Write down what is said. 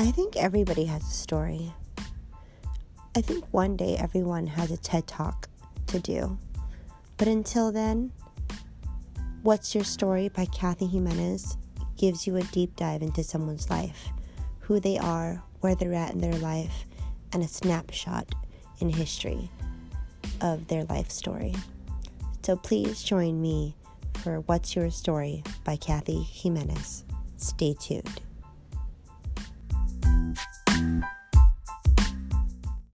I think everybody has a story. I think one day everyone has a TED Talk to do. But until then, What's Your Story by Kathy Jimenez gives you a deep dive into someone's life, who they are, where they're at in their life, and a snapshot in history of their life story. So please join me for What's Your Story by Kathy Jimenez. Stay tuned.